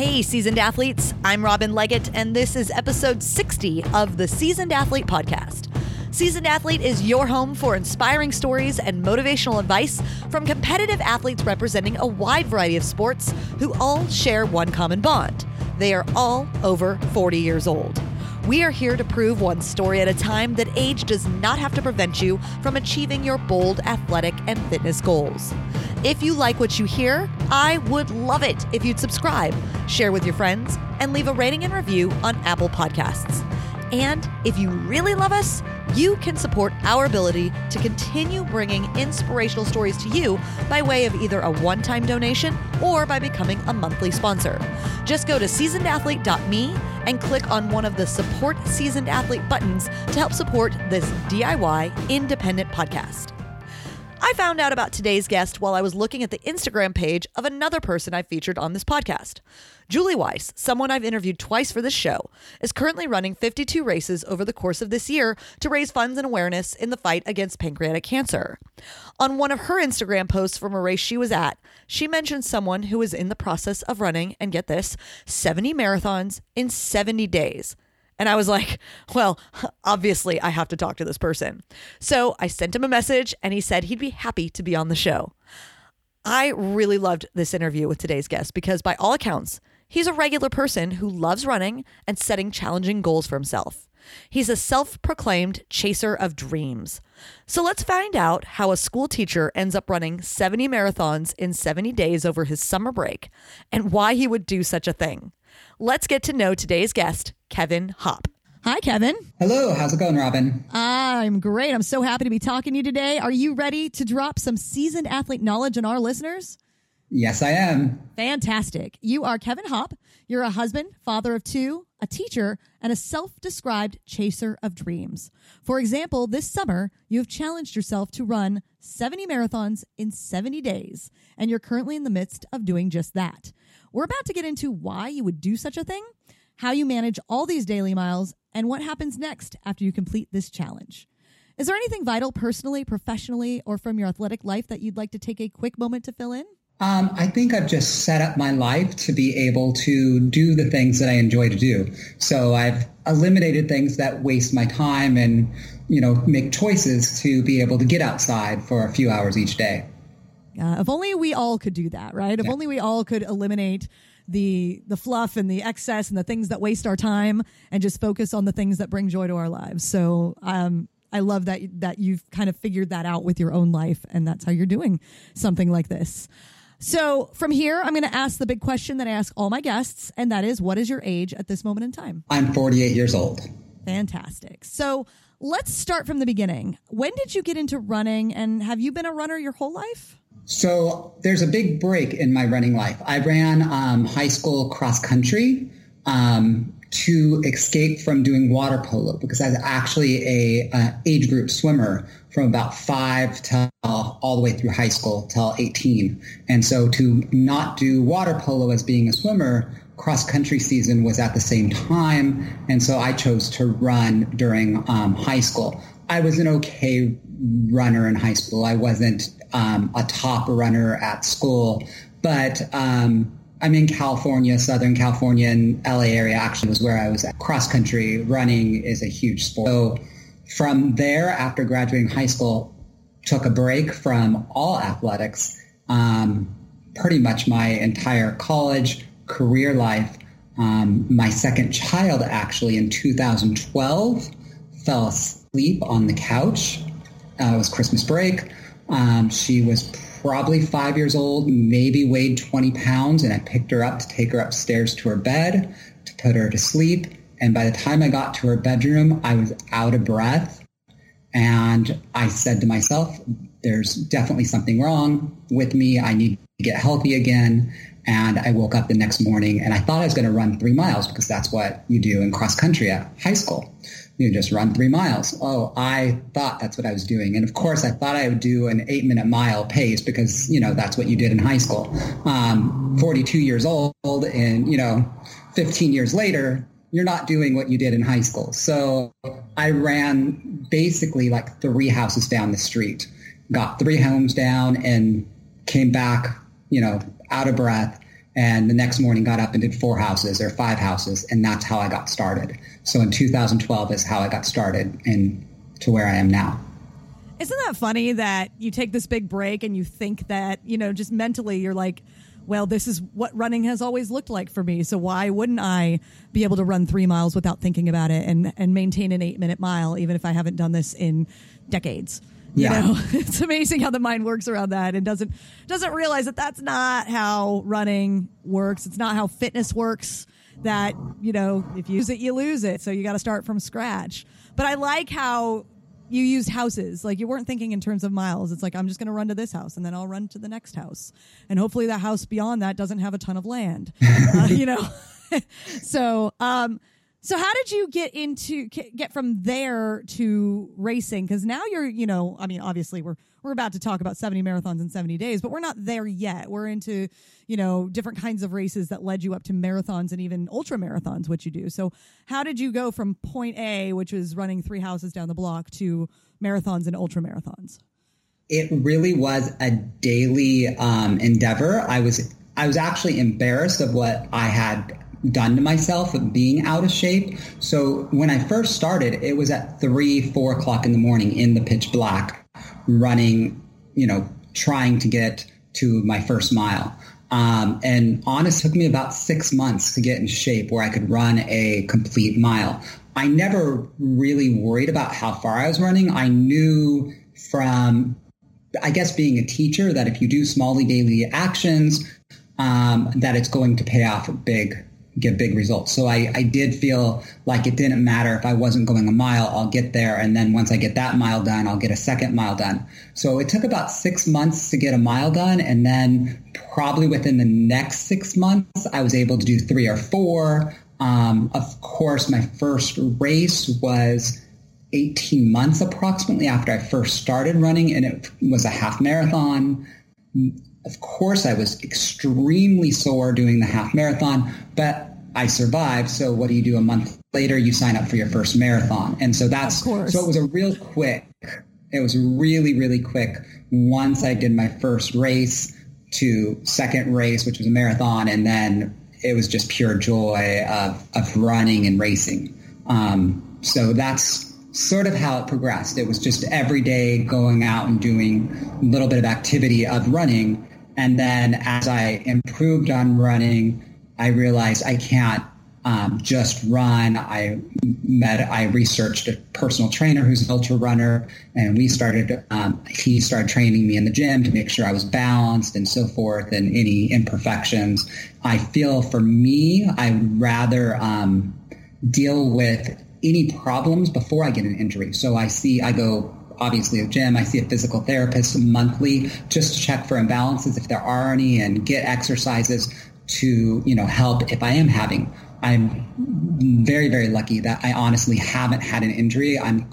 Hey, seasoned athletes. I'm Robin Leggett, and this is episode 60 of the Seasoned Athlete Podcast. Seasoned Athlete is your home for inspiring stories and motivational advice from competitive athletes representing a wide variety of sports who all share one common bond. They are all over 40 years old. We are here to prove one story at a time that age does not have to prevent you from achieving your bold athletic and fitness goals. If you like what you hear, I would love it if you'd subscribe, share with your friends, and leave a rating and review on Apple Podcasts. And if you really love us, you can support our ability to continue bringing inspirational stories to you by way of either a one time donation or by becoming a monthly sponsor. Just go to seasonedathlete.me and click on one of the Support Seasoned Athlete buttons to help support this DIY independent podcast. I found out about today's guest while I was looking at the Instagram page of another person I featured on this podcast. Julie Weiss, someone I've interviewed twice for this show, is currently running 52 races over the course of this year to raise funds and awareness in the fight against pancreatic cancer. On one of her Instagram posts from a race she was at, she mentioned someone who is in the process of running, and get this, 70 marathons in 70 days. And I was like, well, obviously I have to talk to this person. So I sent him a message and he said he'd be happy to be on the show. I really loved this interview with today's guest because, by all accounts, he's a regular person who loves running and setting challenging goals for himself. He's a self proclaimed chaser of dreams. So let's find out how a school teacher ends up running 70 marathons in 70 days over his summer break and why he would do such a thing. Let's get to know today's guest, Kevin Hopp. Hi, Kevin. Hello. How's it going, Robin? I'm great. I'm so happy to be talking to you today. Are you ready to drop some seasoned athlete knowledge on our listeners? Yes, I am. Fantastic. You are Kevin Hopp. You're a husband, father of two, a teacher, and a self described chaser of dreams. For example, this summer, you have challenged yourself to run 70 marathons in 70 days, and you're currently in the midst of doing just that. We're about to get into why you would do such a thing, how you manage all these daily miles, and what happens next after you complete this challenge. Is there anything vital personally, professionally, or from your athletic life that you'd like to take a quick moment to fill in? Um, I think I've just set up my life to be able to do the things that I enjoy to do. So I've eliminated things that waste my time and, you know, make choices to be able to get outside for a few hours each day. Uh, if only we all could do that, right? If yeah. only we all could eliminate the the fluff and the excess and the things that waste our time and just focus on the things that bring joy to our lives. So um, I love that that you've kind of figured that out with your own life, and that's how you're doing something like this. So from here, I'm going to ask the big question that I ask all my guests, and that is, what is your age at this moment in time? I'm 48 years old. Fantastic. So let's start from the beginning. When did you get into running, and have you been a runner your whole life? So there's a big break in my running life. I ran um, high school cross country um, to escape from doing water polo because I was actually a uh, age group swimmer from about five to all the way through high school till 18. And so to not do water polo as being a swimmer, cross country season was at the same time. And so I chose to run during um, high school. I was an okay runner in high school. I wasn't um, a top runner at school, but um, I'm in California, Southern California, and LA area actually was where I was at. Cross country running is a huge sport. So from there, after graduating high school, took a break from all athletics. Um, pretty much my entire college career life. Um, my second child actually in 2012 fell asleep on the couch. Uh, it was Christmas break. Um, she was probably five years old, maybe weighed 20 pounds, and I picked her up to take her upstairs to her bed to put her to sleep. And by the time I got to her bedroom, I was out of breath. And I said to myself, there's definitely something wrong with me. I need to get healthy again. And I woke up the next morning and I thought I was going to run three miles because that's what you do in cross country at high school you just run three miles. Oh, I thought that's what I was doing. And of course, I thought I would do an eight minute mile pace because, you know, that's what you did in high school. Um, 42 years old and, you know, 15 years later, you're not doing what you did in high school. So I ran basically like three houses down the street, got three homes down and came back, you know, out of breath And the next morning got up and did four houses or five houses. And that's how I got started. So in 2012 is how I got started and to where I am now. Isn't that funny that you take this big break and you think that, you know, just mentally you're like, well, this is what running has always looked like for me. So why wouldn't I be able to run three miles without thinking about it and, and maintain an eight minute mile, even if I haven't done this in decades? You yeah. know, it's amazing how the mind works around that and doesn't doesn't realize that that's not how running works. It's not how fitness works. That you know, if you use it, you lose it. So you got to start from scratch. But I like how you used houses. Like you weren't thinking in terms of miles. It's like I'm just going to run to this house and then I'll run to the next house, and hopefully that house beyond that doesn't have a ton of land. uh, you know, so um, so how did you get into get from there to racing? Because now you're, you know, I mean, obviously we're we're about to talk about 70 marathons in 70 days, but we're not there yet. We're into, you know, different kinds of races that led you up to marathons and even ultra marathons, which you do. So how did you go from point A, which was running three houses down the block, to marathons and ultra marathons? It really was a daily um, endeavor. I was I was actually embarrassed of what I had done to myself being out of shape. So when I first started, it was at three, four o'clock in the morning in the pitch black, running, you know, trying to get to my first mile. Um, and honest took me about six months to get in shape where I could run a complete mile. I never really worried about how far I was running. I knew from, I guess, being a teacher that if you do small daily actions, um, that it's going to pay off big get big results. So I, I did feel like it didn't matter if I wasn't going a mile, I'll get there. And then once I get that mile done, I'll get a second mile done. So it took about six months to get a mile done. And then probably within the next six months, I was able to do three or four. Um, of course, my first race was 18 months approximately after I first started running, and it was a half marathon of course, I was extremely sore doing the half marathon, but I survived. So what do you do a month later? You sign up for your first marathon. And so that's, so it was a real quick, it was really, really quick once I did my first race to second race, which was a marathon. And then it was just pure joy of, of running and racing. Um, so that's sort of how it progressed. It was just every day going out and doing a little bit of activity of running and then as I improved on running, I realized I can't um, just run. I met, I researched a personal trainer who's an ultra runner, and we started. Um, he started training me in the gym to make sure I was balanced and so forth, and any imperfections. I feel for me, I'd rather um, deal with any problems before I get an injury. So I see, I go obviously a gym. I see a physical therapist monthly just to check for imbalances if there are any and get exercises to, you know, help if I am having. I'm very, very lucky that I honestly haven't had an injury. I'm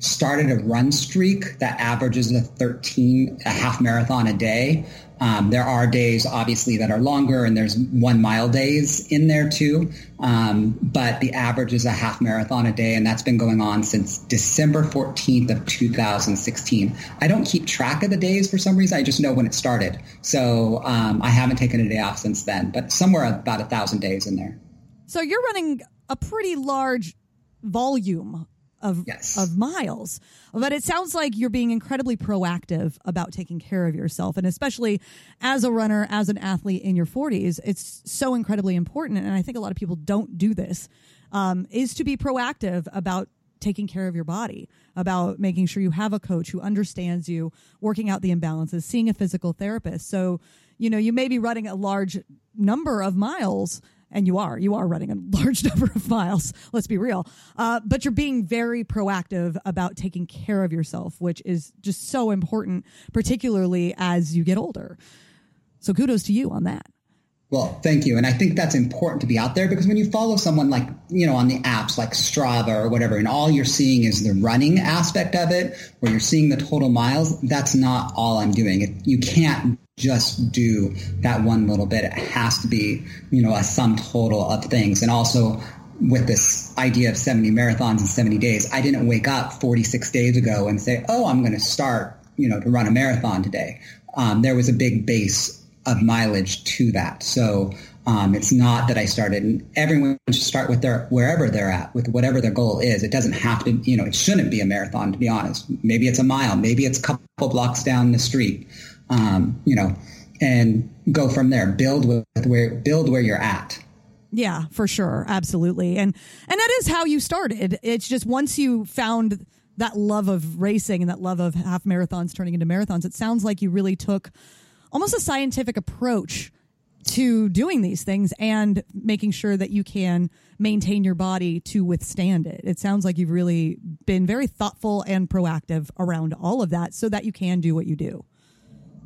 started a run streak that averages a 13, a half marathon a day. Um, there are days, obviously, that are longer, and there's one mile days in there too. Um, but the average is a half marathon a day, and that's been going on since December 14th of 2016. I don't keep track of the days for some reason. I just know when it started. So um, I haven't taken a day off since then, but somewhere about a thousand days in there. So you're running a pretty large volume of yes. of miles. But it sounds like you're being incredibly proactive about taking care of yourself and especially as a runner, as an athlete in your 40s, it's so incredibly important and I think a lot of people don't do this. Um, is to be proactive about taking care of your body, about making sure you have a coach who understands you, working out the imbalances, seeing a physical therapist. So, you know, you may be running a large number of miles, and you are. You are running a large number of miles. Let's be real. Uh, but you're being very proactive about taking care of yourself which is just so important particularly as you get older. So kudos to you on that well, thank you. And I think that's important to be out there because when you follow someone like, you know, on the apps like Strava or whatever, and all you're seeing is the running aspect of it, where you're seeing the total miles, that's not all I'm doing. You can't just do that one little bit. It has to be, you know, a sum total of things. And also with this idea of 70 marathons in 70 days, I didn't wake up 46 days ago and say, oh, I'm going to start, you know, to run a marathon today. Um, there was a big base of mileage to that. So Um, it's not that I started. And everyone should start with their wherever they're at, with whatever their goal is. It doesn't have to, you know, it shouldn't be a marathon. To be honest, maybe it's a mile, maybe it's a couple blocks down the street. Um, you know, and go from there. Build with where build where you're at. Yeah, for sure, absolutely, and and that is how you started. It's just once you found that love of racing and that love of half marathons turning into marathons, it sounds like you really took almost a scientific approach to doing these things and making sure that you can maintain your body to withstand it. It sounds like you've really been very thoughtful and proactive around all of that so that you can do what you do.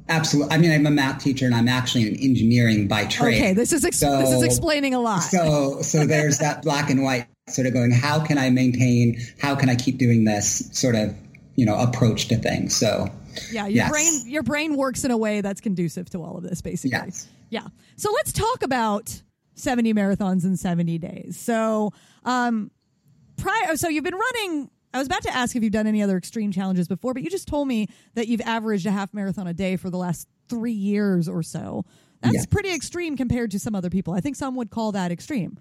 Absolutely. I mean, I'm a math teacher and I'm actually an engineering by trade. Okay, this is ex- so, this is explaining a lot. So so there's that black and white sort of going. How can I maintain? How can I keep doing this sort of you know approach to things? So yeah, your yes. brain your brain works in a way that's conducive to all of this, basically. Yes. Yeah. So let's talk about 70 marathons in 70 days. So um prior so you've been running I was about to ask if you've done any other extreme challenges before, but you just told me that you've averaged a half marathon a day for the last three years or so. That's yeah. pretty extreme compared to some other people. I think some would call that extreme.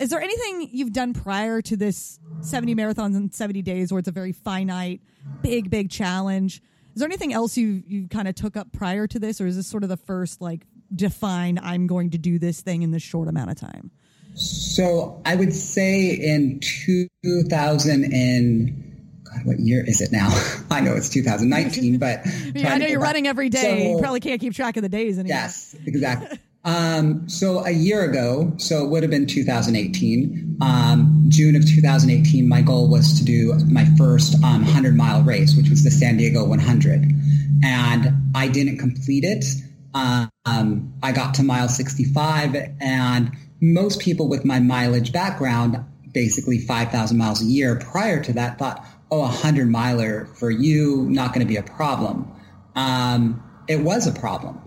Is there anything you've done prior to this 70 marathons in 70 days where it's a very finite, big, big challenge? Is there anything else you you kind of took up prior to this, or is this sort of the first like define I'm going to do this thing in this short amount of time? So I would say in 2000 and God, what year is it now? I know it's 2019, but yeah, I know you're running every day. So, you probably can't keep track of the days anymore. Yes, exactly. um, so a year ago, so it would have been 2018. Um, June of 2018, my goal was to do my first um, 100 mile race, which was the San Diego 100, and I didn't complete it. Um, I got to mile 65, and most people with my mileage background, basically 5,000 miles a year prior to that, thought, oh, a 100 miler for you, not going to be a problem. Um, it was a problem.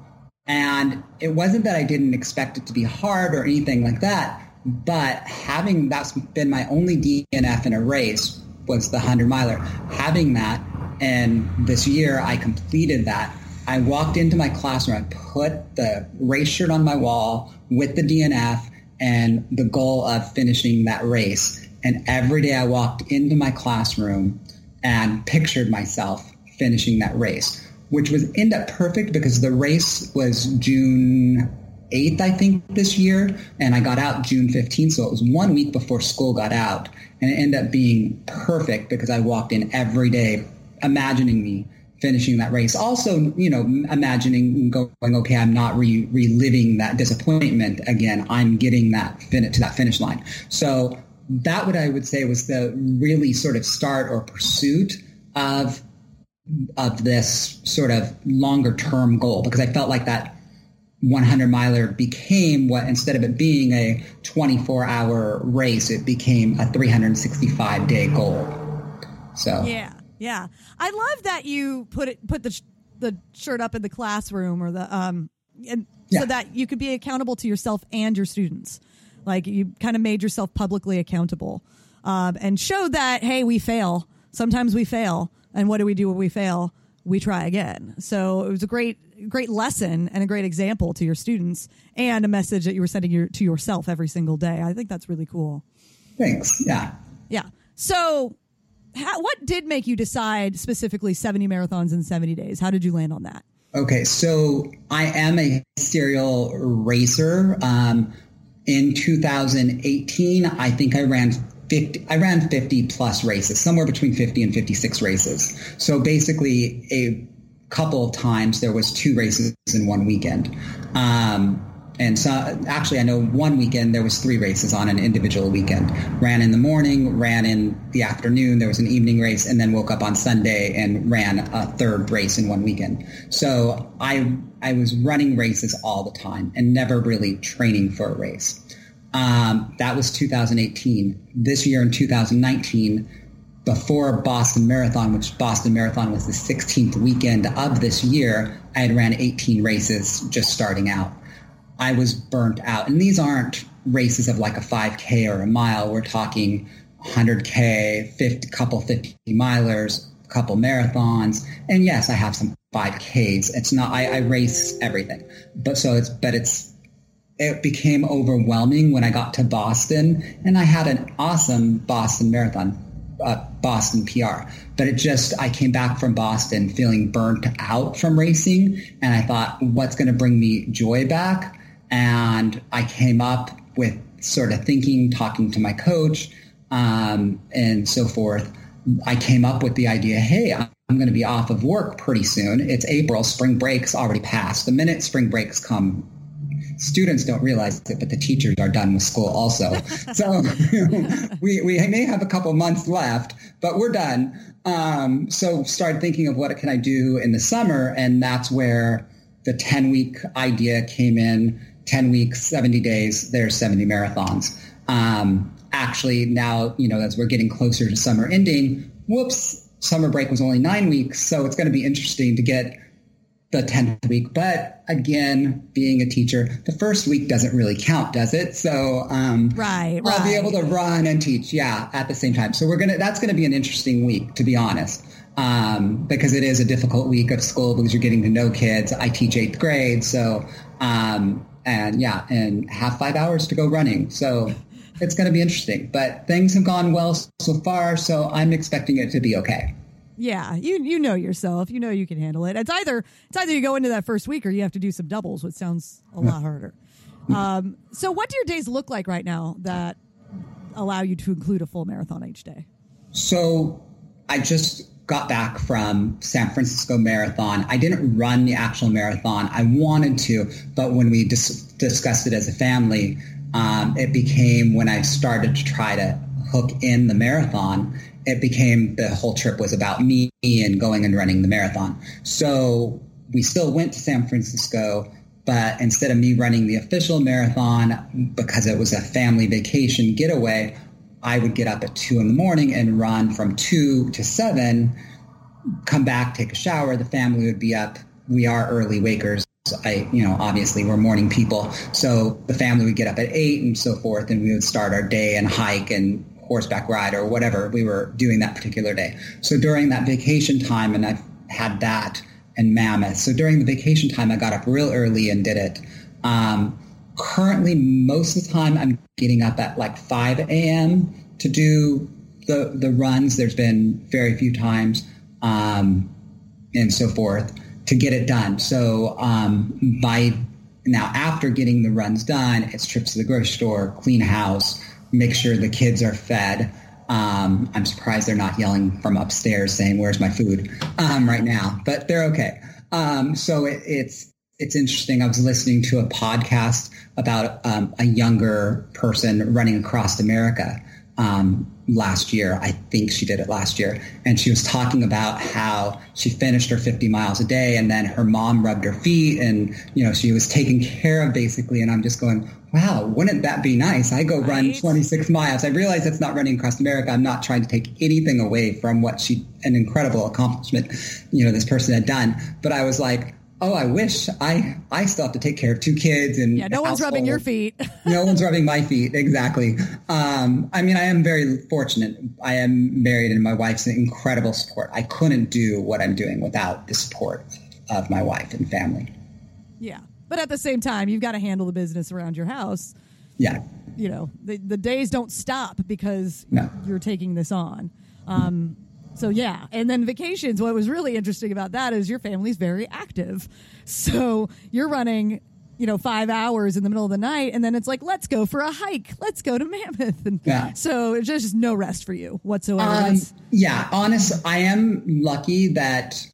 And it wasn't that I didn't expect it to be hard or anything like that, but having that's been my only DNF in a race was the 100 miler. Having that, and this year I completed that. I walked into my classroom, I put the race shirt on my wall with the DNF, and the goal of finishing that race. And every day I walked into my classroom and pictured myself finishing that race, which was end up perfect because the race was June 8th, I think, this year. And I got out June 15th. So it was one week before school got out. And it ended up being perfect because I walked in every day imagining me finishing that race. Also, you know, imagining going, okay, I'm not re- reliving that disappointment again. I'm getting that fin- to that finish line. So that what I would say was the really sort of start or pursuit of of this sort of longer term goal because I felt like that 100 miler became what instead of it being a 24 hour race, it became a 365 day goal. So yeah. Yeah, I love that you put it put the sh- the shirt up in the classroom or the um and yeah. so that you could be accountable to yourself and your students. Like you kind of made yourself publicly accountable um, and showed that hey, we fail. Sometimes we fail, and what do we do when we fail? We try again. So it was a great great lesson and a great example to your students and a message that you were sending your, to yourself every single day. I think that's really cool. Thanks. Yeah. Yeah. So how, what did make you decide specifically 70 marathons in 70 days? How did you land on that? Okay, so I am a serial racer. Um, in 2018, I think I ran 50, I ran 50 plus races, somewhere between 50 and 56 races. So basically, a couple of times there was two races in one weekend. Um, and so actually I know one weekend there was three races on an individual weekend. Ran in the morning, ran in the afternoon, there was an evening race, and then woke up on Sunday and ran a third race in one weekend. So I I was running races all the time and never really training for a race. Um, that was 2018. This year in 2019, before Boston Marathon, which Boston Marathon was the 16th weekend of this year, I had ran 18 races just starting out. I was burnt out. And these aren't races of like a 5K or a mile. We're talking 100K, 50, couple 50 milers, couple marathons. And yes, I have some 5Ks. It's not, I, I race everything. But so it's, but it's it became overwhelming when I got to Boston, and I had an awesome Boston marathon, uh, Boston PR. But it just, I came back from Boston feeling burnt out from racing, and I thought, what's going to bring me joy back? And I came up with sort of thinking, talking to my coach, um, and so forth. I came up with the idea, hey, I'm going to be off of work pretty soon. It's April. Spring break's already passed. The minute spring breaks come, students don't realize it, but the teachers are done with school also. so we, we may have a couple months left, but we're done. Um, so started thinking of what can I do in the summer, and that's where the 10 week idea came in. 10 weeks, 70 days, there's 70 marathons. Um, actually, now, you know, as we're getting closer to summer ending, whoops, summer break was only nine weeks, so it's going to be interesting to get the 10th week. But again, being a teacher, the first week doesn't really count, does it? So um, right, I'll right. be able to run and teach, yeah, at the same time. So we're gonna that's gonna be an interesting week, to be honest. Um, because it is a difficult week of school because you're getting to know kids. I teach eighth grade, so um, and yeah, and have five hours to go running. So it's going to be interesting. But things have gone well so far, so I'm expecting it to be okay. Yeah, you you know yourself. You know you can handle it. It's either it's either you go into that first week or you have to do some doubles, which sounds a lot harder. Um, so, what do your days look like right now that allow you to include a full marathon each day? So, I just got back from San Francisco Marathon. I didn't run the actual marathon. I wanted to, but when we dis- discussed it as a family, um, it became when I started to try to hook in the marathon, it became the whole trip was about me and going and running the marathon. So we still went to San Francisco, but instead of me running the official marathon, because it was a family vacation getaway, I would get up at two in the morning and run from two to seven, come back, take a shower. The family would be up. We are early wakers. I, you know, obviously we're morning people. So the family would get up at eight and so forth, and we would start our day and hike and horseback ride or whatever we were doing that particular day. So during that vacation time, and I've had that and Mammoth. So during the vacation time, I got up real early and did it. Um, currently, most of the time, I'm getting up at like 5 a.m. to do the, the runs. There's been very few times um, and so forth to get it done. So um, by now, after getting the runs done, it's trips to the grocery store, clean house, make sure the kids are fed. Um, I'm surprised they're not yelling from upstairs saying, "Where's my food?" Um, right now, but they're okay. Um, so it, it's it's interesting. I was listening to a podcast about um, a younger person running across America um, last year. I think she did it last year. And she was talking about how she finished her 50 miles a day and then her mom rubbed her feet and, you know, she was taken care of basically. And I'm just going, wow, wouldn't that be nice? I go run 26 miles. I realize that's not running across America. I'm not trying to take anything away from what she, an incredible accomplishment, you know, this person had done. But I was like, oh, I wish I, I still have to take care of two kids and Yeah, no one's rubbing your feet. no one's rubbing my feet. Exactly. Um, I mean, I am very fortunate. I am married and my wife's an incredible support. I couldn't do what I'm doing without the support of my wife and family. yeah, but at the same time, you've got to handle the business around your house. Yeah. You know, the the days don't stop because No. you're taking this on. Um, so yeah, and then vacations. What was really interesting about that is your family's very active. So you're running, you know, five hours in the middle of the night, and then it's like, let's go for a hike. Let's go to Mammoth. And Yeah. so it's just no rest for you whatsoever. Um, yeah, honest, I am lucky that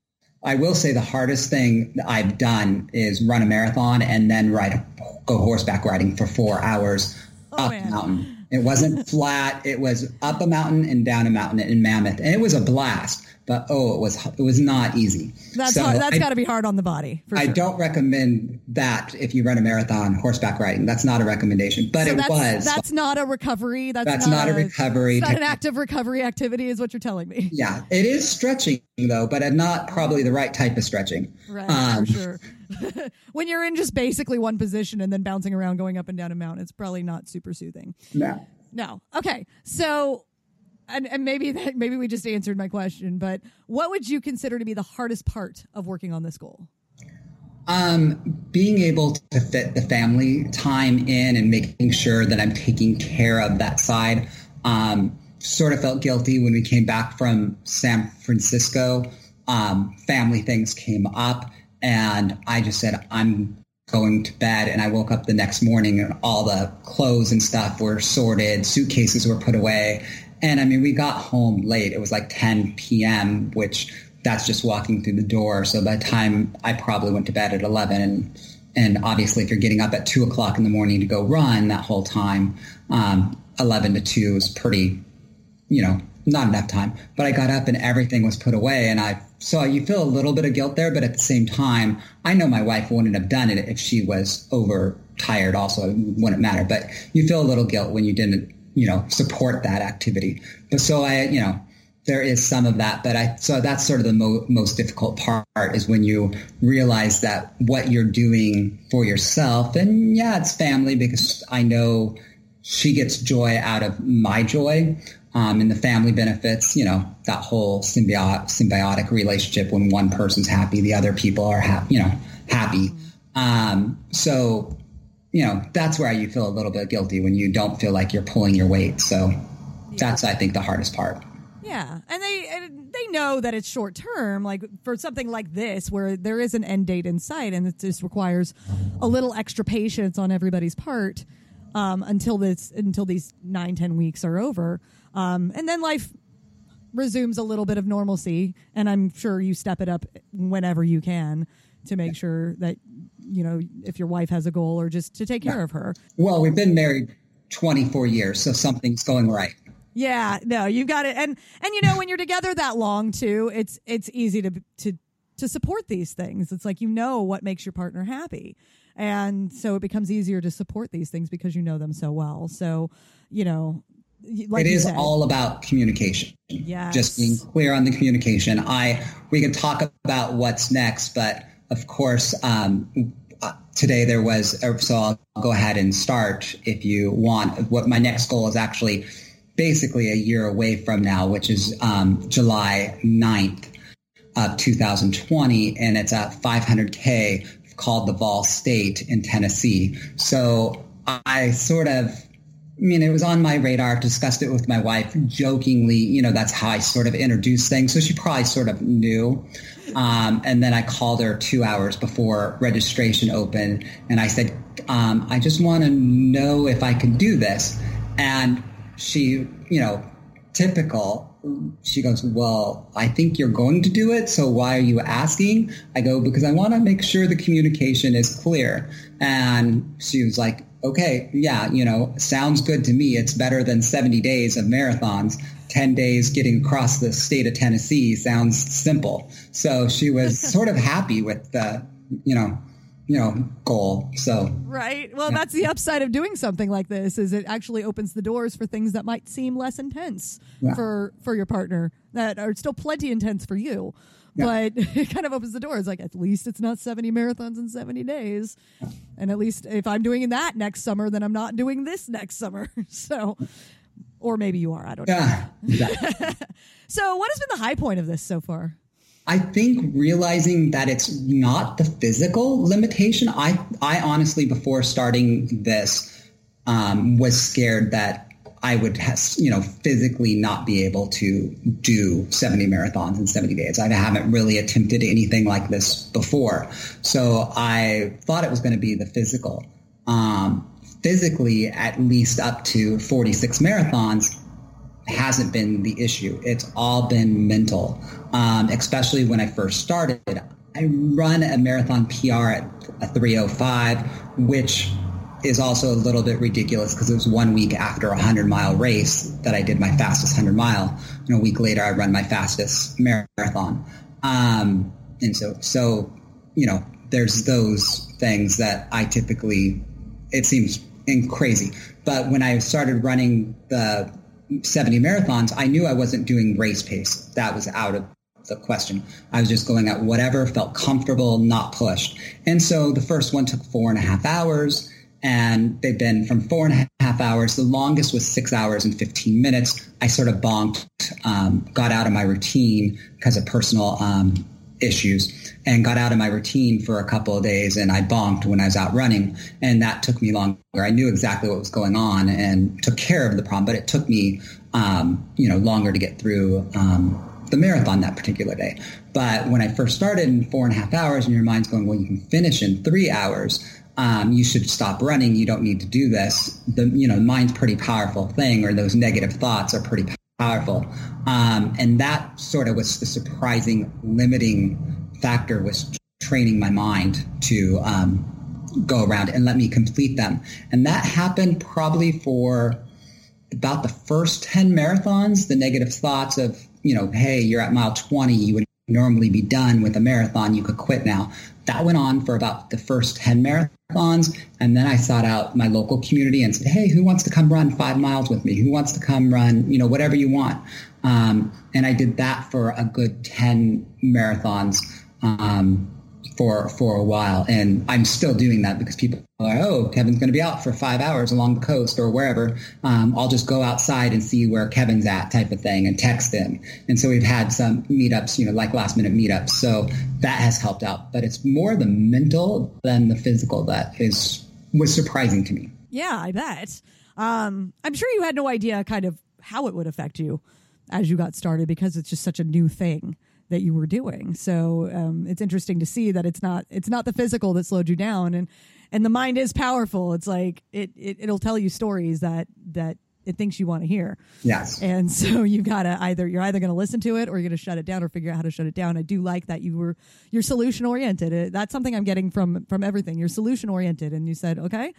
I will say the hardest thing that I've done is run a marathon and then ride, go horseback riding for four hours Oh, up man. a mountain. It wasn't flat. It was up a mountain and down a mountain in Mammoth, and it was a blast. But oh, it was it was not easy. that's So hard, that's got to be hard on the body. I sure. don't recommend that if you run a marathon horseback riding. That's not a recommendation, but So it that's, was. That's not a recovery. That's, That's not a recovery It's not an active recovery activity, is what you're telling me. yeah, it is stretching though, but not probably the right type of stretching. Right, Um, for sure. when you're in just basically one position and then bouncing around, going up and down a mountain, it's probably not super soothing. No. No. Okay. So, and, and maybe that maybe we just answered my question, but what would you consider to be the hardest part of working on this goal? Um, being able to fit the family time in and making sure that I'm taking care of that side. Um, sort of felt guilty when we came back from San Francisco. Um, family things came up, and I just said, I'm going to bed. And I woke up the next morning, and all the clothes and stuff were sorted, suitcases were put away. And I mean, we got home late. It was like 10 p.m., which that's just walking through the door. So by the time I probably went to bed at 11, and, and obviously, if you're getting up at two o'clock in the morning to go run that whole time, um, 11 to 2 is pretty you know, not enough time. But I got up and everything was put away. And I saw you feel a little bit of guilt there, but at the same time, I know my wife wouldn't have done it if she was overtired also. It wouldn't matter. But you feel a little guilt when you didn't, you know, support that activity. But so I, you know, there is some of that, but I, so that's sort of the mo- most difficult part is when you realize that what you're doing for yourself, and yeah, it's family because I know she gets joy out of my joy, um, and the family benefits, you know, that whole symbiotic, symbiotic relationship when one person's happy, the other people are happy, you know, happy. Um, so, you know, that's where you feel a little bit guilty when you don't feel like you're pulling your weight. So yeah. that's, I think, the hardest part. Yeah. And they, and they know that it's short term, like for something like this, where there is an end date in sight and it just requires a little extra patience on everybody's part. Um, until this, until these nine, ten weeks are over. Um, and then life resumes a little bit of normalcy, and I'm sure you step it up whenever you can to make sure that you know if your wife has a goal or just to take care yeah. of her. Well, we've been married 24 years, so something's going right. Yeah, no, you've got it. And and you know when you're together that long too, it's it's easy to to to support these things. It's like you know what makes your partner happy. And so it becomes easier to support these things because you know them so well. So, you know, like it is said. all about communication. Yeah, just being clear on the communication. I we can talk about what's next, but of course, um, uh, today there was. Uh, so I'll go ahead and start if you want. What my next goal is actually basically a year away from now, which is um, July 9th of 2020, and it's a 500k called the Vol State in Tennessee. So I sort of I mean, it was on my radar, discussed it with my wife jokingly. You know, that's how I sort of introduced things. So she probably sort of knew. Um, and then I called her two hours before registration opened and I said, um, I just want to know if I can do this. And she, you know, typical, she goes, Well, I think you're going to do it. So why are you asking? I go, Because I want to make sure the communication is clear. And she was like, okay, yeah, you know, sounds good to me. It's better than 70 days of marathons. 10 days getting across the state of Tennessee sounds simple. So she was sort of happy with the, you know, you know, goal. So right. Well, yeah. that's the upside of doing something like this is it actually opens the doors for things that might seem less intense yeah. for for your partner that are still plenty intense for you. Yeah. But it kind of opens the door. It's like at least it's not 70 marathons in 70 days. And at least if I'm doing that next summer, then I'm not doing this next summer. so or maybe you are. I don't yeah, know. Exactly. so what has been the high point of this so far? I think realizing that it's not the physical limitation. I I honestly before starting this um, was scared that I would, have, you know, physically not be able to do 70 marathons in 70 days. I haven't really attempted anything like this before. So I thought it was going to be the physical. Um, physically, at least up to 46 marathons, hasn't been the issue. It's all been mental, um, especially when I first started. I run a marathon PR at a 305, which is also a little bit ridiculous because it was one week after a 100 mile race that I did my fastest 100 mile. And a week later, I run my fastest marathon. Um, and so, so, you know, there's those things that I typically, it seems crazy. But when I started running the 70 marathons, I knew I wasn't doing race pace. That was out of the question. I was just going at whatever felt comfortable, not pushed. And so the first one took four and a half hours and they've been from four and a half hours. The longest was six hours and 15 minutes. I sort of bonked, um, got out of my routine because of personal um, issues. and got out of my routine for a couple of days and I bonked when I was out running. And that took me longer. I knew exactly what was going on and took care of the problem, but it took me, um, you know, longer to get through, um, the marathon that particular day. But when I first started in four and a half hours and your mind's going, well, you can finish in three hours. Um, you should stop running. You don't need to do this. The, you know, mind's pretty powerful thing or those negative thoughts are pretty powerful. Um, and that sort of was the surprising limiting factor was training my mind to um, go around and let me complete them. And that happened probably for about the first 10 marathons, the negative thoughts of, you know, hey, you're at mile 20, you would normally be done with a marathon, you could quit now. That went on for about the first 10 marathons. And then I sought out my local community and said, hey, who wants to come run five miles with me? Who wants to come run, you know, whatever you want? Um, and I did that for a good 10 marathons. Um, for for a while, and I'm still doing that because people are, oh, Kevin's going to be out for five hours along the coast or wherever. Um, I'll just go outside and see where Kevin's at, type of thing, and text him. And so we've had some meetups, you know, like last minute meetups. So that has helped out, but it's more the mental than the physical that is was surprising to me. Yeah, I bet. Um, I'm sure you had no idea kind of how it would affect you as you got started because it's just such a new thing that you were doing. So um, it's interesting to see that it's not it's not the physical that slowed you down, and and the mind is powerful. It's like it, it it'll tell you stories that that it thinks you want to hear. Yes. And so you've gotta either you're either gonna listen to it or you're gonna shut it down or figure out how to shut it down. I do like that you were you're solution oriented. That's something I'm getting from from everything. You're solution oriented, and you said, okay,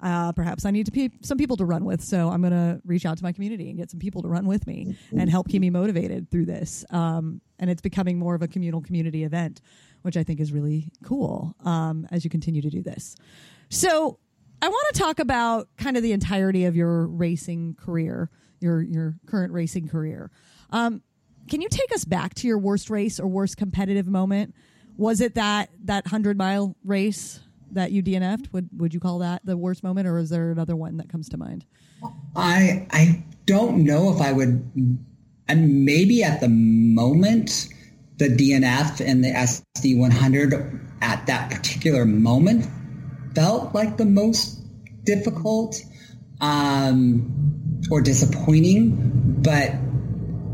uh, perhaps I need to pe- some people to run with. So I'm going to reach out to my community and get some people to run with me and help keep me motivated through this. Um, and it's becoming more of a communal community event, which I think is really cool um, as you continue to do this. So I want to talk about kind of the entirety of your racing career, your your current racing career. Um, can you take us back to your worst race or worst competitive moment? Was it that that hundred mile race? That you DNF'd? Would would you call that the worst moment, or is there another one that comes to mind? I I don't know if I would. And maybe at the moment, the DNF and the SD 100 at that particular moment felt like the most difficult um, or disappointing, but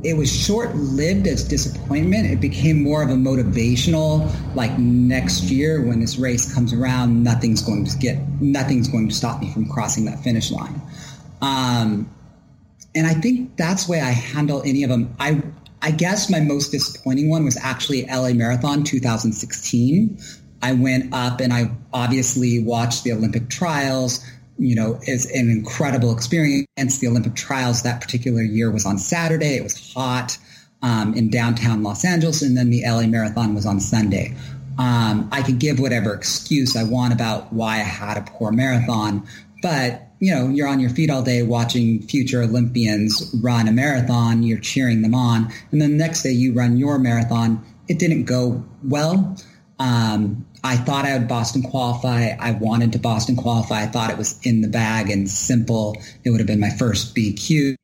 it was short lived as disappointment. It became more of a motivational, like next year when this race comes around, nothing's going to get, nothing's going to stop me from crossing that finish line. Um, and I think that's the way I handle any of them. I, I guess my most disappointing one was actually LA Marathon 2016. I went up and I obviously watched the Olympic trials you know, is an incredible experience. The Olympic trials that particular year was on Saturday. It was hot um, in downtown Los Angeles, and then the LA Marathon was on Sunday. Um, I could give whatever excuse I want about why I had a poor marathon, but you know, you're on your feet all day watching future Olympians run a marathon. You're cheering them on, and then the next day you run your marathon. It didn't go well. Um, I thought I would Boston qualify. I wanted to Boston qualify. I thought it was in the bag and simple. It would have been my first BQ.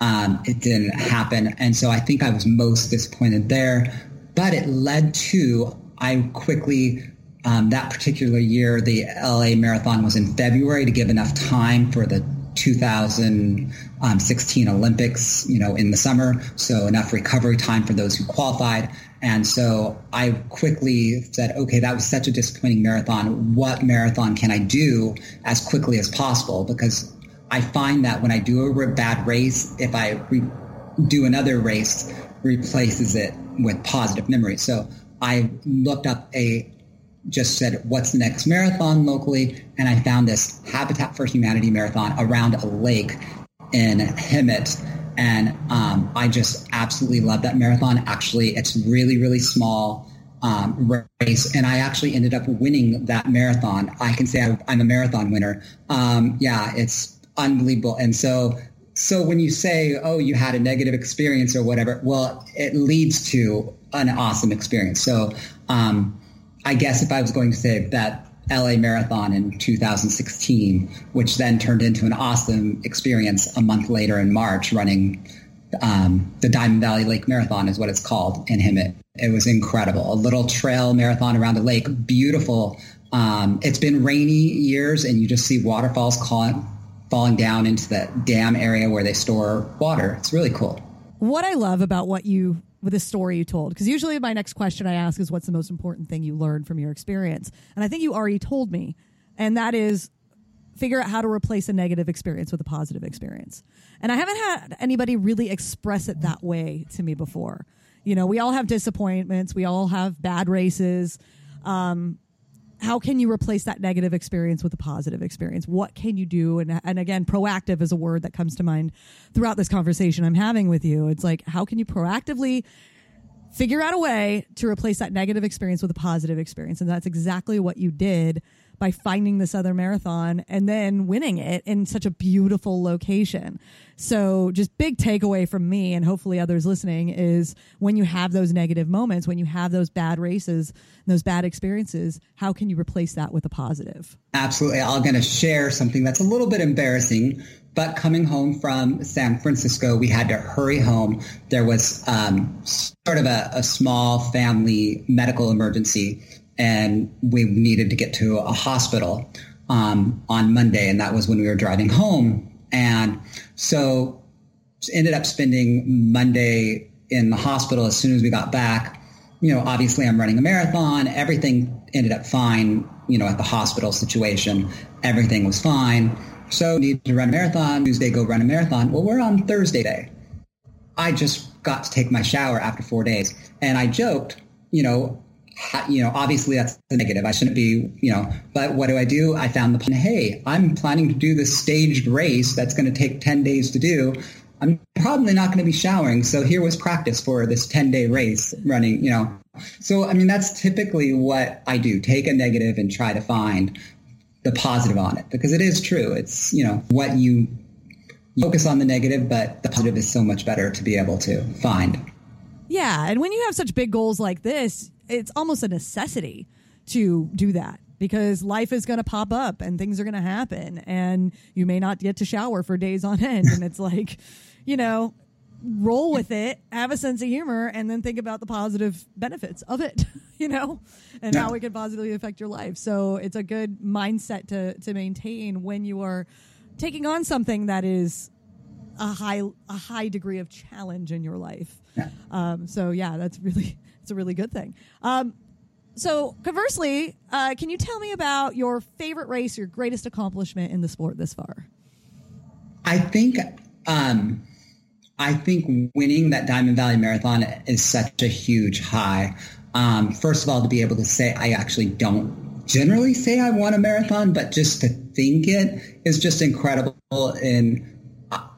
Um, it didn't happen. And so I think I was most disappointed there. But it led to, I quickly, um, that particular year, the LA Marathon was in February to give enough time for the 2016 Olympics, you know, in the summer. So enough recovery time for those who qualified. And so I quickly said, okay, that was such a disappointing marathon. What marathon can I do as quickly as possible? Because I find that when I do a bad race, if I re- do another race, replaces it with positive memories. So I looked up a, just said, what's the next marathon locally? And I found this Habitat for Humanity marathon around a lake in Hemet and um, I just absolutely love that marathon. Actually, it's really, really small um, race. And I actually ended up winning that marathon. I can say I'm a marathon winner. Um, yeah, it's unbelievable. And so, so when you say, oh, you had a negative experience or whatever, well, it leads to an awesome experience. So um, I guess if I was going to say that LA Marathon in 2016, which then turned into an awesome experience a month later in March, running um, the Diamond Valley Lake Marathon is what it's called in Hemet. It was incredible. A little trail marathon around the lake, beautiful. Um, it's been rainy years, and you just see waterfalls calling, falling down into the dam area where they store water. It's really cool. What I love about what you with the story you told, because usually my next question I ask is, "What's the most important thing you learned from your experience?" And I think you already told me, and that is figure out how to replace a negative experience with a positive experience. And I haven't had anybody really express it that way to me before. You know, we all have disappointments, we all have bad races. Um, how can you replace that negative experience with a positive experience? What can you do? And, and again, proactive is a word that comes to mind throughout this conversation I'm having with you. It's like, how can you proactively figure out a way to replace that negative experience with a positive experience? And that's exactly what you did by finding this other marathon and then winning it in such a beautiful location. So, just big takeaway from me and hopefully others listening is when you have those negative moments, when you have those bad races, those bad experiences, how can you replace that with a positive? Absolutely. I'm going to share something that's a little bit embarrassing. But coming home from San Francisco, we had to hurry home. There was um, sort of a, a small family medical emergency and we needed to get to a hospital um, on Monday, and that was when we were driving home. And so ended up spending Monday in the hospital as soon as we got back. You know, obviously I'm running a marathon. Everything ended up fine, you know, at the hospital situation. Everything was fine. So need to run a marathon. Tuesday, go run a marathon. Well, we're on Thursday day. I just got to take my shower after four days. And I joked, you know, you know, obviously that's negative. I shouldn't be, you know, but what do I do? I found the, hey, I'm planning to do this staged race that's going to take 10 days to do. I'm probably not going to be showering. So here was practice for this 10 day race running, you know. So, I mean, that's typically what I do. Take a negative and try to find the positive on it because it is true. It's, you know, what you focus on the negative, but the positive is so much better to be able to find. Yeah. And when you have such big goals like this, it's almost a necessity to do that because life is going to pop up and things are going to happen and you may not get to shower for days on end. And it's like you know roll with it have a sense of humor and then think about the positive benefits of it you know and how it can positively affect your life. So it's a good mindset to to maintain when you are taking on something that is a high a high degree of challenge in your life. Um, so yeah that's really it's a really good thing. Um, so, conversely, uh, can you tell me about your favorite race, your greatest accomplishment in the sport this far? I think, um, I think winning that Diamond Valley Marathon is such a huge high. Um, first of all, to be able to say I actually don't generally say I won a marathon, but just to think it is just incredible. And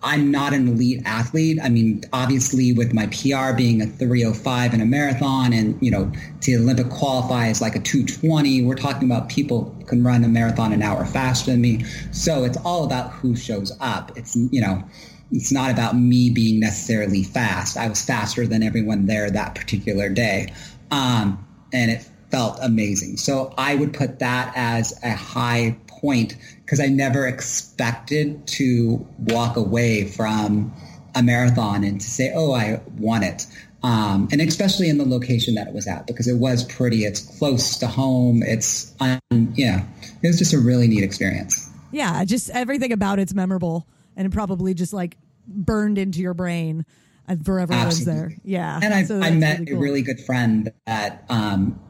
I'm not an elite athlete. I mean, obviously, with my PR being a 305 in a marathon, and you know, to Olympic qualify is like a 220. We're talking about people can run a marathon an hour faster than me. So it's all about who shows up. It's you know, it's not about me being necessarily fast. I was faster than everyone there that particular day, um, and it felt amazing. So I would put that as a high point because I never expected to walk away from a marathon and to say, oh, I won it. Um, and especially in the location that it was at because it was pretty. It's close to home. It's, um, yeah, it was just a really neat experience. Yeah, just everything about it's memorable and it probably just like burned into your brain and forever lives there. Yeah. And I, so I met really cool. a really good friend that um,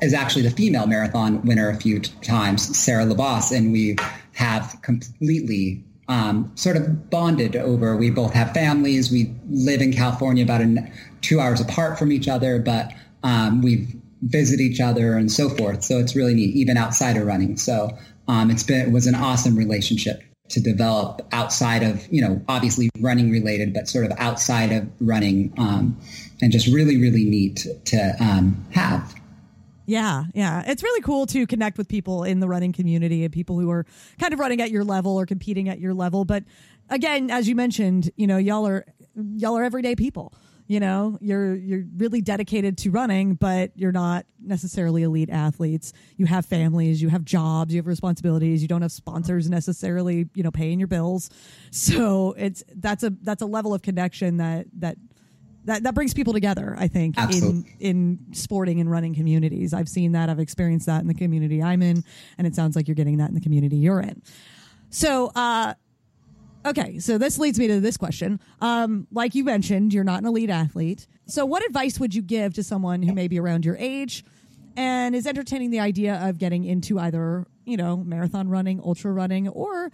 is actually the female marathon winner a few times, Sarah Labas, and we have completely um, sort of bonded over. We both have families. We live in California, about an, two hours apart from each other, but um, we visit each other and so forth. So it's really neat, even outside of running. So um, it's been it was an awesome relationship to develop outside of you know obviously running related, but sort of outside of running, um, and just really really neat to um, have. Yeah, yeah. It's really cool to connect with people in the running community and people who are kind of running at your level or competing at your level. But again, as you mentioned, you know, y'all are y'all are everyday people. you know you're you're really dedicated to running but you're not necessarily elite athletes you have families you have jobs you have responsibilities you don't have sponsors necessarily you know paying your bills so it's that's a that's a level of connection that that that, that brings people together i think Absolutely. in in sporting and running communities i've seen that i've experienced that in the community i'm in and it sounds like you're getting that in the community you're in so uh Okay, so this leads me to this question. Um, like you mentioned, you're not an elite athlete. So, what advice would you give to someone who may be around your age and is entertaining the idea of getting into either, you know, marathon running, ultra running, or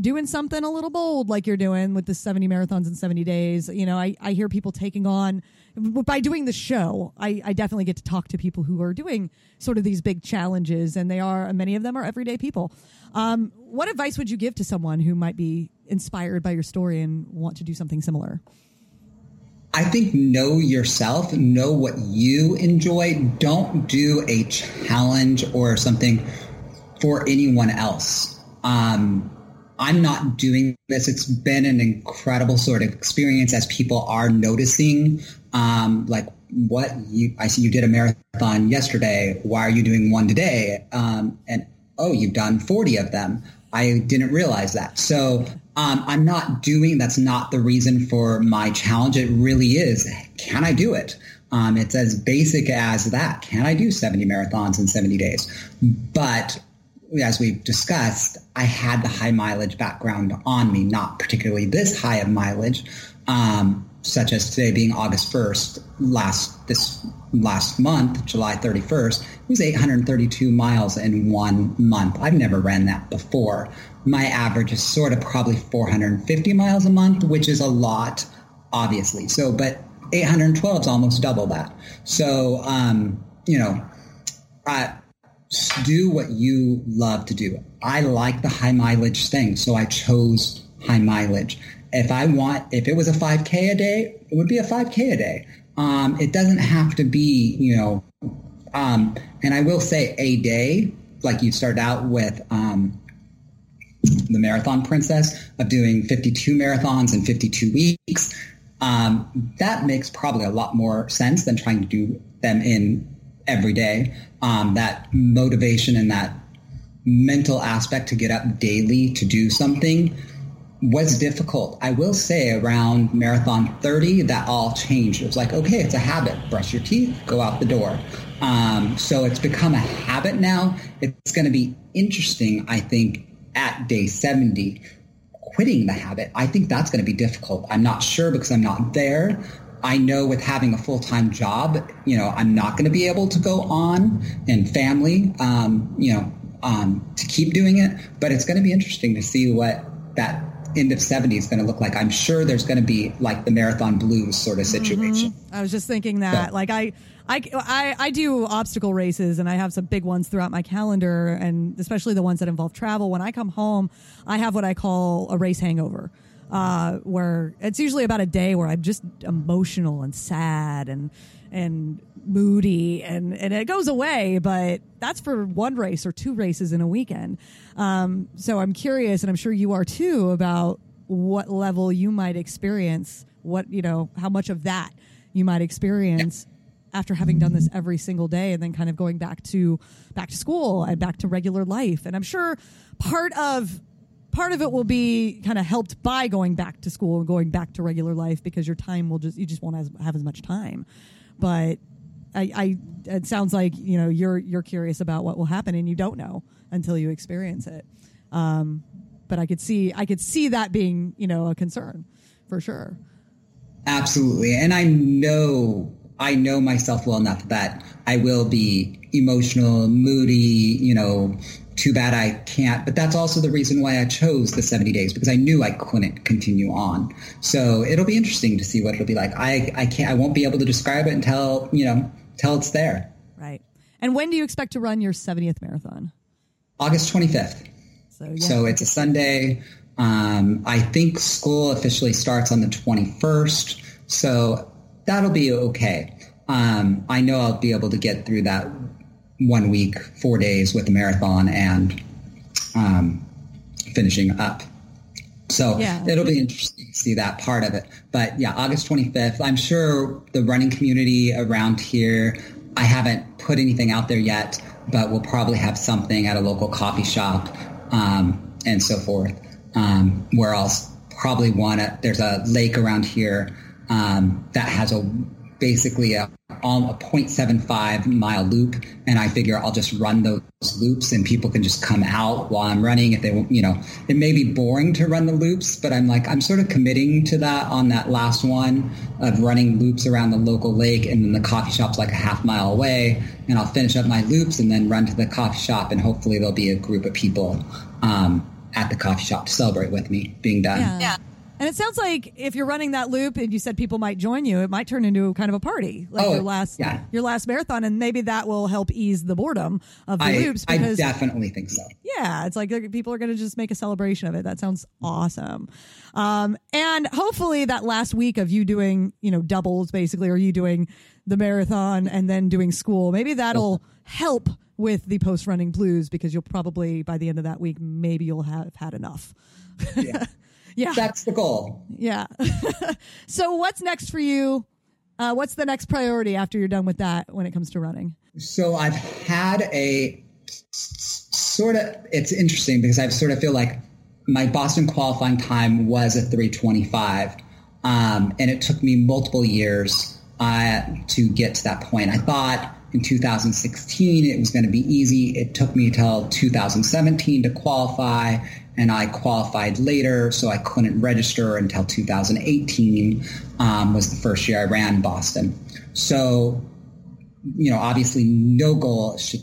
doing something a little bold like you're doing with the 70 marathons in 70 days? You know, I, I hear people taking on, by doing the show, I, I definitely get to talk to people who are doing sort of these big challenges, and they are, many of them are everyday people. Um, what advice would you give to someone who might be inspired by your story and want to do something similar? I think know yourself, know what you enjoy. Don't do a challenge or something for anyone else. Um, I'm not doing this. It's been an incredible sort of experience as people are noticing, um, like what you, I see you did a marathon yesterday. Why are you doing one today? Um, and oh, you've done 40 of them. I didn't realize that. So um, I'm not doing, that's not the reason for my challenge. It really is, can I do it? Um, it's as basic as that. Can I do 70 marathons in 70 days? But as we've discussed, I had the high mileage background on me, not particularly this high of mileage, um, such as today being August 1st, last this last month, July 31st, it was 832 miles in one month. I've never ran that before. My average is sort of probably 450 miles a month, which is a lot, obviously. So, but 812 is almost double that. So, um, you know, uh, do what you love to do. I like the high mileage thing, so I chose high mileage. If I want, if it was a 5K a day, it would be a 5K a day. Um, it doesn't have to be, you know, um, and I will say a day, like you start out with um, the Marathon Princess of doing 52 marathons in 52 weeks. Um, that makes probably a lot more sense than trying to do them in every day. Um, that motivation and that mental aspect to get up daily to do something was difficult. I will say around marathon 30, that all changed. It was like, okay, it's a habit. Brush your teeth, go out the door. Um, so it's become a habit now. It's going to be interesting, I think, at day 70, quitting the habit. I think that's going to be difficult. I'm not sure because I'm not there. I know with having a full time job, you know, I'm not going to be able to go on and family, um, you know, um, to keep doing it. But it's going to be interesting to see what that end of 70 is going to look like. I'm sure there's going to be like the marathon blues sort of situation. Mm-hmm. I was just thinking that, so. like, I, I, I, I do obstacle races and I have some big ones throughout my calendar, and especially the ones that involve travel. When I come home, I have what I call a race hangover. Uh, where it's usually about a day where I'm just emotional and sad and and moody and, and it goes away, but that's for one race or two races in a weekend. Um, so I'm curious, and I'm sure you are too, about what level you might experience, what, you know, how much of that you might experience after having done this every single day and then kind of going back to back to school and back to regular life. And I'm sure part of part of it will be kind of helped by going back to school and going back to regular life because your time will just you just won't have, as much time. But I, I it sounds like you know you're you're curious about what will happen and you don't know until you experience it. Um, but I could see I could see that being you know a concern for sure. Absolutely, and I know I know myself well enough that I will be emotional, moody, you know, too bad I can't. But that's also the reason why I chose the 70 days because I knew I couldn't continue on. So it'll be interesting to see what it'll be like. I, I can't, I won't be able to describe it until, you know, until it's there. Right. And when do you expect to run your 70th marathon? August 25th. So, yeah. so it's a Sunday. Um, I think school officially starts on the 21st. So that'll be okay. Um, I know I'll be able to get through that one week, four days with the marathon and um, finishing up So Yeah. it'll be interesting to see that part of it. But yeah, August 25th, I'm sure the running community around here, I haven't put anything out there yet, but we'll probably have something at a local coffee shop um, and so forth. Um, where I'll Probably want to, there's a lake around here um, that has a basically a, um, a 0.75 mile loop and I figure I'll just run those loops and people can just come out while I'm running if they want, you know, it may be boring to run the loops, but I'm like, I'm sort of committing to that on that last one of running loops around the local lake and then the coffee shop's like a half mile away and I'll finish up my loops and then run to the coffee shop and hopefully there'll be a group of people um, at the coffee shop to celebrate with me being done. Yeah. Yeah. And it sounds like if you're running that loop and you said people might join you, it might turn into kind of a party, like Oh, your last yeah. your last marathon, and maybe that will help ease the boredom of the I, loops I definitely think so. yeah, it's like people are going to just make a celebration of it. That sounds awesome. Um, and hopefully that last week of you doing, you know, doubles basically, or you doing the marathon and then doing school, maybe that'll help with the post running blues because you'll probably by the end of that week, maybe you'll have had enough. Yeah. Yeah. That's the goal. Yeah. so what's next for you? Uh, what's the next priority after you're done with that when it comes to running? So I've had a sort of, it's interesting because I sort of feel like my Boston qualifying time was a 325. Um, and it took me multiple years uh, to get to that point. I thought in 2016 it was going to be easy. It took me till 2017 to qualify, and I qualified later, so I couldn't register until 2018 um, was the first year I ran Boston. So you know, obviously no goal should,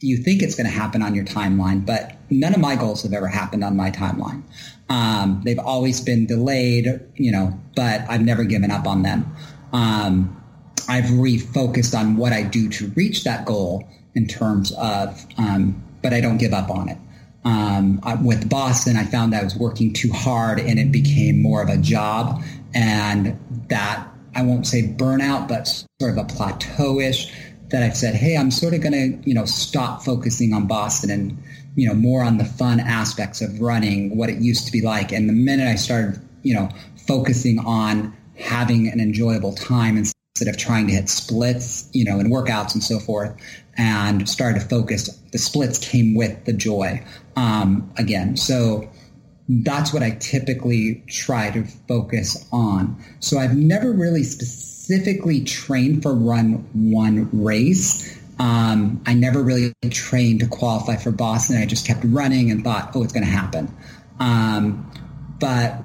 you think it's going to happen on your timeline, but none of my goals have ever happened on my timeline. Um, they've always been delayed, you know, but I've never given up on them. Um, I've refocused on what I do to reach that goal in terms of, um, but I don't give up on it. Um, with Boston, I found I was working too hard and it became more of a job and that I won't say burnout, but sort of a plateau-ish that I've said, hey, I'm sort of going to, you know, stop focusing on Boston and, you know, more on the fun aspects of running, what it used to be like. And the minute I started, you know, focusing on having an enjoyable time instead of trying to hit splits, you know, and workouts and so forth, and started to focus, the splits came with the joy um, again. So that's what I typically try to focus on. So I've never really specifically trained for run one race. Um, I never really trained to qualify for Boston. I just kept running and thought, oh, it's going to happen. Um, but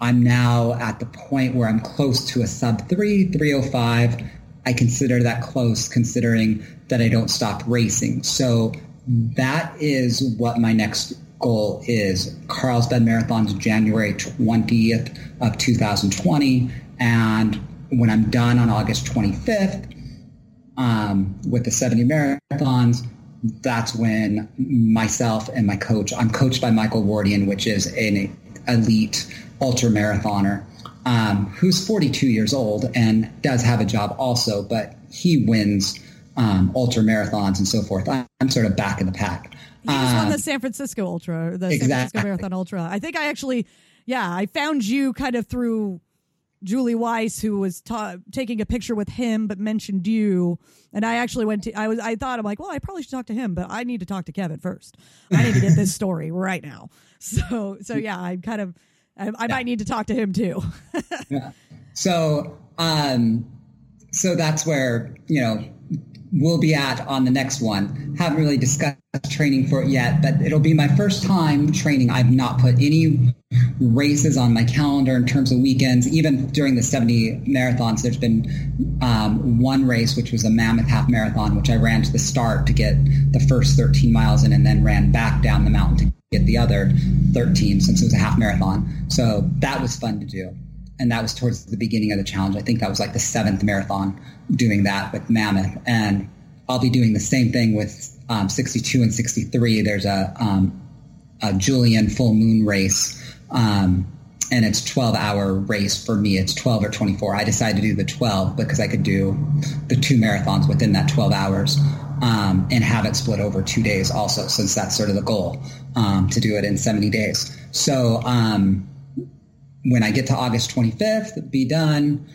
I'm now at the point where I'm close to a sub three, 305. I consider that close considering that I don't stop racing. So that is what my next goal is. Carlsbad Marathon's January 20th of 2020. And when I'm done on August 25th um, with the 70 marathons, that's when myself and my coach, I'm coached by Michael Wardian, which is an elite ultra marathoner, um, who's 42 years old and does have a job also, but he wins um, ultra marathons and so forth. I'm, I'm sort of back in the pack. You just won Um, the San Francisco Ultra, the San. Francisco Marathon Ultra. I think I actually, yeah, I found you kind of through Julie Weiss, who was ta- taking a picture with him, but mentioned you. And I actually went to, I was, I thought, I'm like, well, I probably should talk to him, but I need to talk to Kevin first. I need to get this story right now. So, so yeah, I'm kind of, I, I might need to talk to him too. yeah. So, um, so that's where, you know, we'll be at on the next one. Haven't really discussed training for it yet, but it'll be my first time training. I've not put any races on my calendar in terms of weekends. Even during the 70 marathons, there's been um, one race, which was a Mammoth Half Marathon, which I ran to the start to get the first 13 miles in and then ran back down the mountain to get the other 13 since it was a half marathon. So that was fun to do and that was towards the beginning of the challenge. I think that was like the seventh marathon doing that with Mammoth, and I'll be doing the same thing with um, 62 and 63. There's a, um, a Julian full moon race, um, and it's 12 hour race for me. It's 12 or 24. I decided to do the 12 because I could do the two marathons within that 12 hours. Um, and have it split over two days also, since that's sort of the goal um, to do it in 70 days. So um, when I get to August 25th, be done.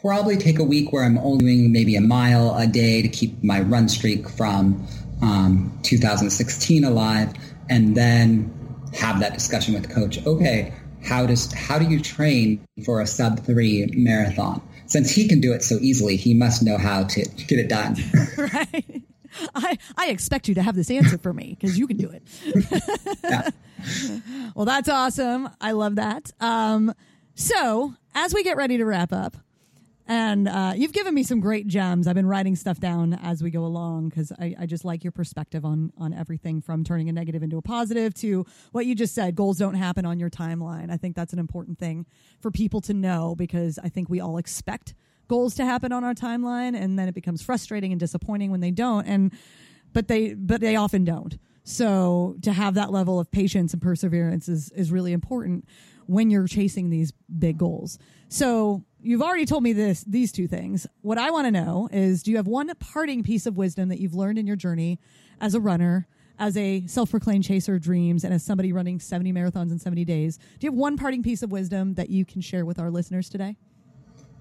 Probably take a week where I'm only doing maybe a mile a day to keep my run streak from um, 2016 alive, and then have that discussion with the coach. Okay, how does how do you train for a sub three marathon? Since he can do it so easily, he must know how to get it done. right. I, I expect you to have this answer for me because you can do it. yeah. Well, that's awesome. I love that. Um, so, as we get ready to wrap up, and uh, you've given me some great gems. I've been writing stuff down as we go along because I, I, just like your perspective on on everything from turning a negative into a positive to what you just said. Goals don't happen on your timeline. I think that's an important thing for people to know because I think we all expect goals to happen on our timeline, and then it becomes frustrating and disappointing when they don't. And but they but they often don't. So to have that level of patience and perseverance is is really important when you're chasing these big goals. So you've already told me this these two things. What I want to know is do you have one parting piece of wisdom that you've learned in your journey as a runner, as a self-proclaimed chaser of dreams and as somebody running 70 marathons in 70 days? Do you have one parting piece of wisdom that you can share with our listeners today?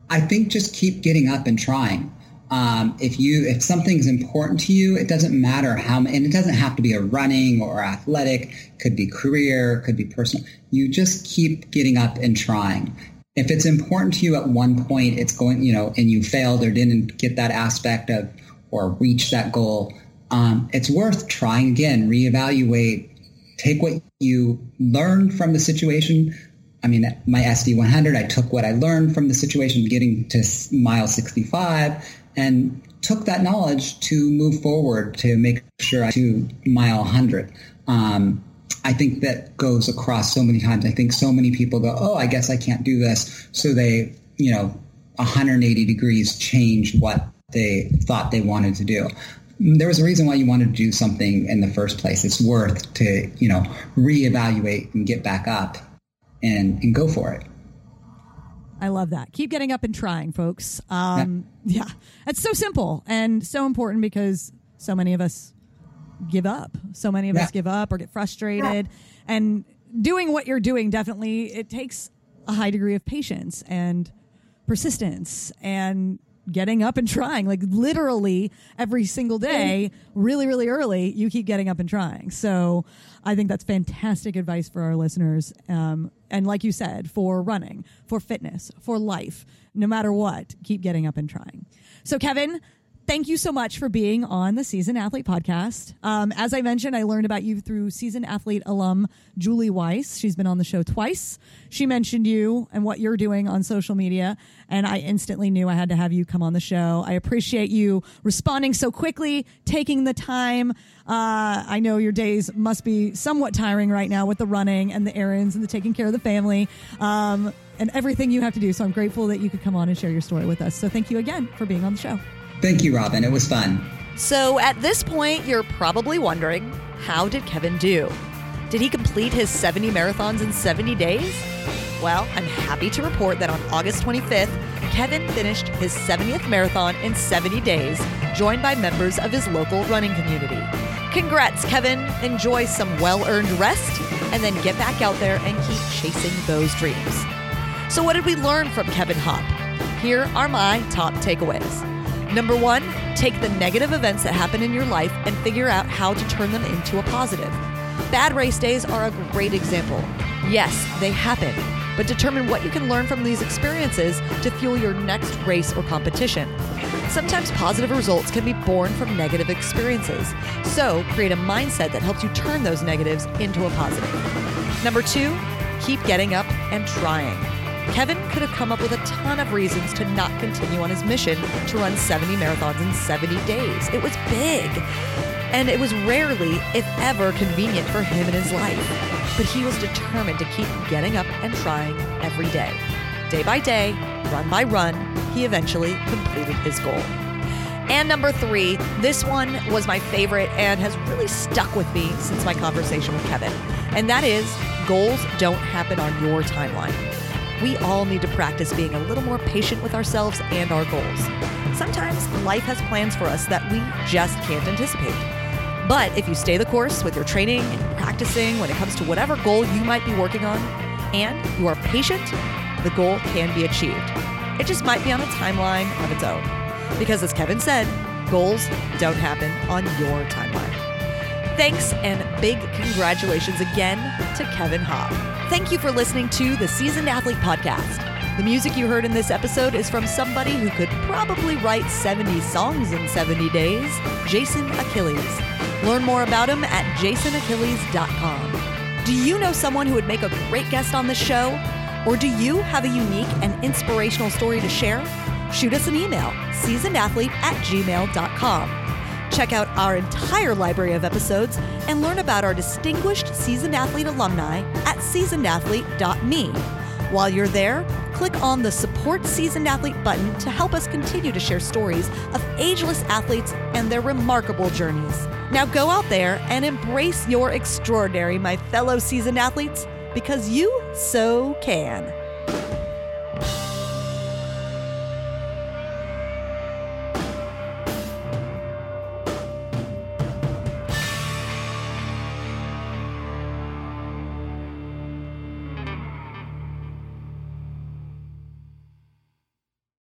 I think just keep getting up and trying. Um, if you if something's important to you, it doesn't matter how, and it doesn't have to be a running or athletic. Could be career, could be personal. You just keep getting up and trying if it's important to you at one point, it's going, you know, and you failed or didn't get that aspect of or reach that goal, um, it's worth trying again, reevaluate, take what you learned from the situation. I mean, my SD 100, I took what I learned from the situation getting to mile 65 and took that knowledge to move forward to make sure I to mile 100. Um, I think that goes across so many times. I think so many people go, oh, I guess I can't do this. So they, you know, 180 degrees change what they thought they wanted to do. There was a reason why you wanted to do something in the first place. It's worth to, you know, reevaluate and get back up and, and go for it. I love that. Keep getting up and trying, folks. Um, yeah. yeah, it's so simple and so important because so many of us give up. So many of yeah. us give up or get frustrated. Yeah. And doing what you're doing definitely it takes a high degree of patience and persistence and getting up and trying like literally every single day really really early you keep getting up and trying so i think that's fantastic advice for our listeners um, and like you said for running for fitness for life no matter what keep getting up and trying. So kevin thank you so much for being on the Seasoned Athlete podcast. Um, as I mentioned, I learned about you through Seasoned Athlete alum Julie Weiss. She's been on the show twice. She mentioned you and what you're doing on social media, and I instantly knew I had to have you come on the show. I appreciate you responding so quickly, taking the time. Uh, I know your days must be somewhat tiring right now with the running and the errands and the taking care of the family. Um, and everything you have to do. So I'm grateful that you could come on and share your story with us. So thank you again for being on the show. Thank you, Robin. It was fun. So at this point, you're probably wondering how did Kevin do? Did he complete his 70 marathons in 70 days? Well, I'm happy to report that on August 25th, Kevin finished his 70th marathon in 70 days, joined by members of his local running community. Congrats, Kevin. Enjoy some well earned rest and then get back out there and keep chasing those dreams. So, what did we learn from Kevin Hop? Here are my top takeaways. Number one, take the negative events that happen in your life and figure out how to turn them into a positive. Bad race days are a great example. Yes, they happen, but determine what you can learn from these experiences to fuel your next race or competition. Sometimes positive results can be born from negative experiences, so create a mindset that helps you turn those negatives into a positive. Number two, keep getting up and trying. Kevin could have come up with a ton of reasons to not continue on his mission to run 70 marathons in 70 days. It was big. And it was rarely, if ever, convenient for him in his life. But he was determined to keep getting up and trying every day. Day by day, run by run, he eventually completed his goal. And number three, this one was my favorite and has really stuck with me since my conversation with Kevin. And that is goals don't happen on your timeline we all need to practice being a little more patient with ourselves and our goals. Sometimes life has plans for us that we just can't anticipate. But if you stay the course with your training and practicing when it comes to whatever goal you might be working on, and you are patient, the goal can be achieved. It just might be on a timeline of its own. Because as Kevin said, goals don't happen on your timeline. Thanks and big congratulations again to Kevin Hobb. Thank you for listening to the Seasoned Athlete Podcast. The music you heard in this episode is from somebody who could probably write 70 songs in 70 days, Jason Achilles. Learn more about him at jasonachilles.com. Do you know someone who would make a great guest on this show? Or do you have a unique and inspirational story to share? Shoot us an email, seasonedathlete at gmail.com. Check out our entire library of episodes and learn about our distinguished Seasoned Athlete alumni at seasonedathlete.me. While you're there, click on the Support Seasoned Athlete button to help us continue to share stories of ageless athletes and their remarkable journeys. Now go out there and embrace your extraordinary, my fellow seasoned athletes, because you so can.